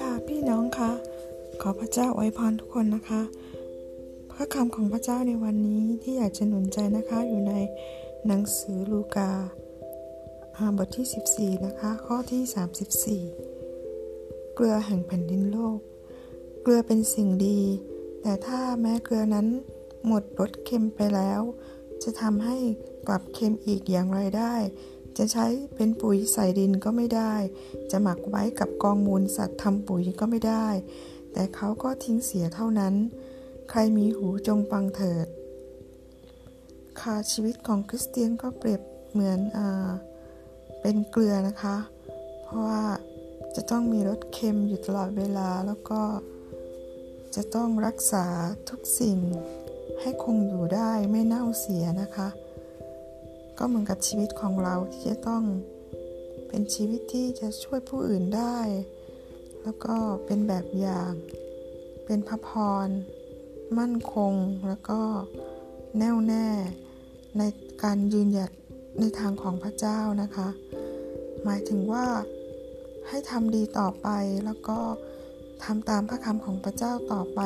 ค่ะพี่น้องคะขอพระเจ้าอวยพรทุกคนนะคะ พระคำของพระเจ้าในวันนี้ที่อยากจะหนุนใจนะคะอยู่ในหนังสือลูกาบทที่ 14 นะคะ ข้อที่ 34 เกลือแห่งแผ่นดินโลก เกลือเป็นสิ่งดี แต่ถ้าแม้เกลือนั้นหมดรสเค็มไปแล้ว จะทำให้กลับเค็มอีกอย่างไรได้ จะใช้เป็นปุ๋ยใส่ดินก็ไม่ได้ จะหมักไว้กับกองมูลสัตว์ทำปุ๋ยก็ไม่ได้ แต่เขาก็ทิ้งเสียเท่านั้น ใครมีหูจงฟังเถิด ค่ะชีวิตของคริสเตียนก็เปรียบเหมือนอ่าเป็นเกลือนะคะ เพราะว่าจะต้องมีรสเค็มอยู่ตลอดเวลาแล้วก็จะต้องรักษาทุกสิ่งให้คงอยู่ได้ไม่เน่าเสียนะคะ ก็เหมือนกับชีวิตของเราที่จะต้องเป็นชีวิตที่จะช่วยผู้อื่นได้ แล้วก็เป็นแบบอย่าง เป็นพระพร มั่นคง แล้วก็แน่วแน่ในการยืนหยัดในทางของพระเจ้านะคะ หมายถึงว่าให้ทำดีต่อไปแล้วก็ทำตามพระคำของพระเจ้าต่อไป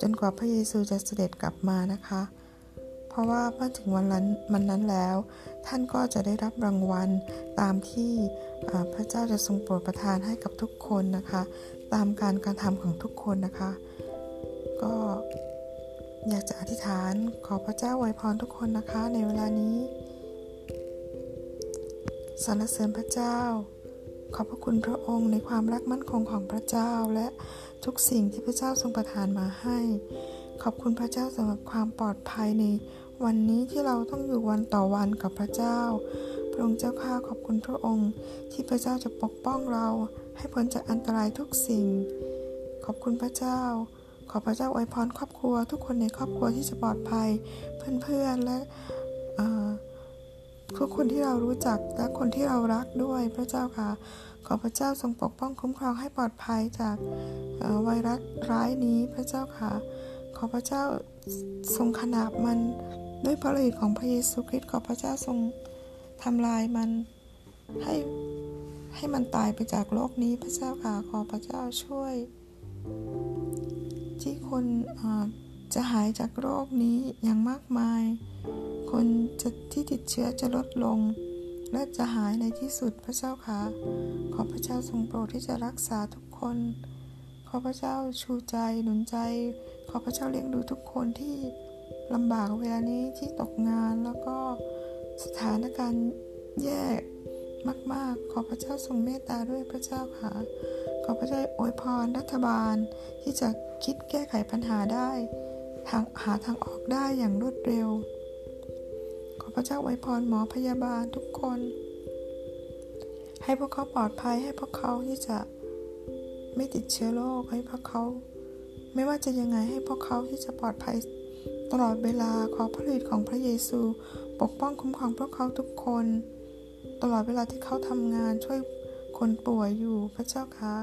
จนกว่าพระเยซูจะเสด็จกลับมานะคะ ราะว่าเมื่อถึงวันนั้นมันนั้นแล้ว ท่านก็จะได้รับรางวัลตามที่พระเจ้าจะทรงโปรดประทานให้กับทุกคนนะคะ ตามการการทำของทุกคนนะคะ ก็อยากจะอธิษฐานขอพระเจ้าไวยพรทุกคนนะคะ ในเวลานี้สรรเสริญพระเจ้า ขอบพระคุณพระองค์ในความรักมั่นคงของพระเจ้าและทุกสิ่งที่พระเจ้าทรงประทานมาให้ ขอบคุณพระเจ้าสำหรับความปลอดภัยใน วันนี้ที่เราต้องอยู่วันต่อวันกับพระเจ้า พระองค์เจ้าข้าขอบคุณพระองค์ ที่พระเจ้าจะปกป้องเรา ให้พ้นจากอันตรายทุกสิ่ง ขอบคุณพระเจ้า ขอพระเจ้าอวยพรครอบครัว ทุกคนในครอบครัวที่จะปลอดภัย เพื่อนๆและทุกคนที่เรารู้จักและคนที่เรารักด้วยพระเจ้าค่ะ ขอพระเจ้าทรงปกป้องคุ้มครองให้ปลอดภัยจากไวรัสร้ายนี้พระเจ้าค่ะ ขอพระเจ้าทรงขนาบมัน ด้วยพระฤทธิ์ของพระเยซูคริสต์ขอพระเจ้าทรงทำลายมันให้ให้มันตายไปจากโลกนี้พระเจ้าค่ะขอพระเจ้าช่วย ที่คนจะหายจากโรคนี้อย่างมากมาย คนจะที่ติดเชื้อจะลดลง และจะหายในที่สุดพระเจ้าค่ะขอพระเจ้าทรงโปรดที่จะรักษาทุกคน ขอพระเจ้าชูใจหนุนใจ ขอพระเจ้าเลี้ยงดูทุกคนที่ ลำบากเวลานี้ที่ตกงานแล้วก็สถานการณ์แย่มาก ๆ ขอพระเจ้าทรงเมตตาด้วยพระเจ้าค่ะ ขอพระเจ้าอวยพรรัฐบาลที่จะคิดแก้ไขปัญหาได้ ทางหาทางออกได้อย่างรวดเร็ว ขอพระเจ้าไว้พรหมอพยาบาลทุกคน ให้พวกเขาปลอดภัยให้พวกเขาที่จะไม่ติดเชื้อโรคให้พวกเขา ไม่ว่าจะยังไงให้พวกเขาที่จะปลอดภัย ตลอดเวลาขอพระฤทธิ์ของพระเยซู ปกป้องคุ้มครองพวกเขาทุกคน ตลอดเวลาที่เขาทำงานช่วยคนป่วยอยู่พระเจ้าค่ะ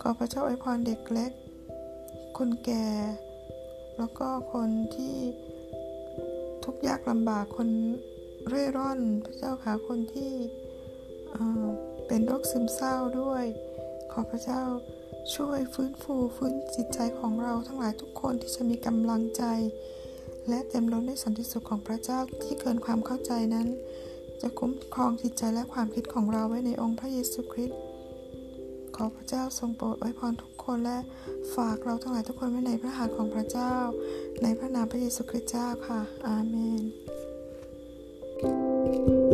ขอพระเจ้าอวยพรเด็กเล็ก คนแก่ แล้วก็คนที่ทุกข์ยากลำบากคนเร่ร่อน พระเจ้าค่ะคนที่เป็นโรคซึมเศร้าด้วย ขอพระเจ้าช่วยฟื้นฟูฟื้นจิตใจของเราทั้งหลายทุกคนที่จะมีกำลังใจ และเต็มล้นด้วยสันติสุขของพระเจ้าที่เกินความเข้าใจนั้น จะคุ้มครองจิตใจและความคิดของเราไว้ในองค์พระเยซูคริสต์ขอพระเจ้าทรงโปรดไว้พรทุกคนและฝากเราทั้งหลายทุกคนไว้ในพระหัตถ์ของพระเจ้า ในพระนามพระเยซูคริสต์เจ้าค่ะ อาเมน thank you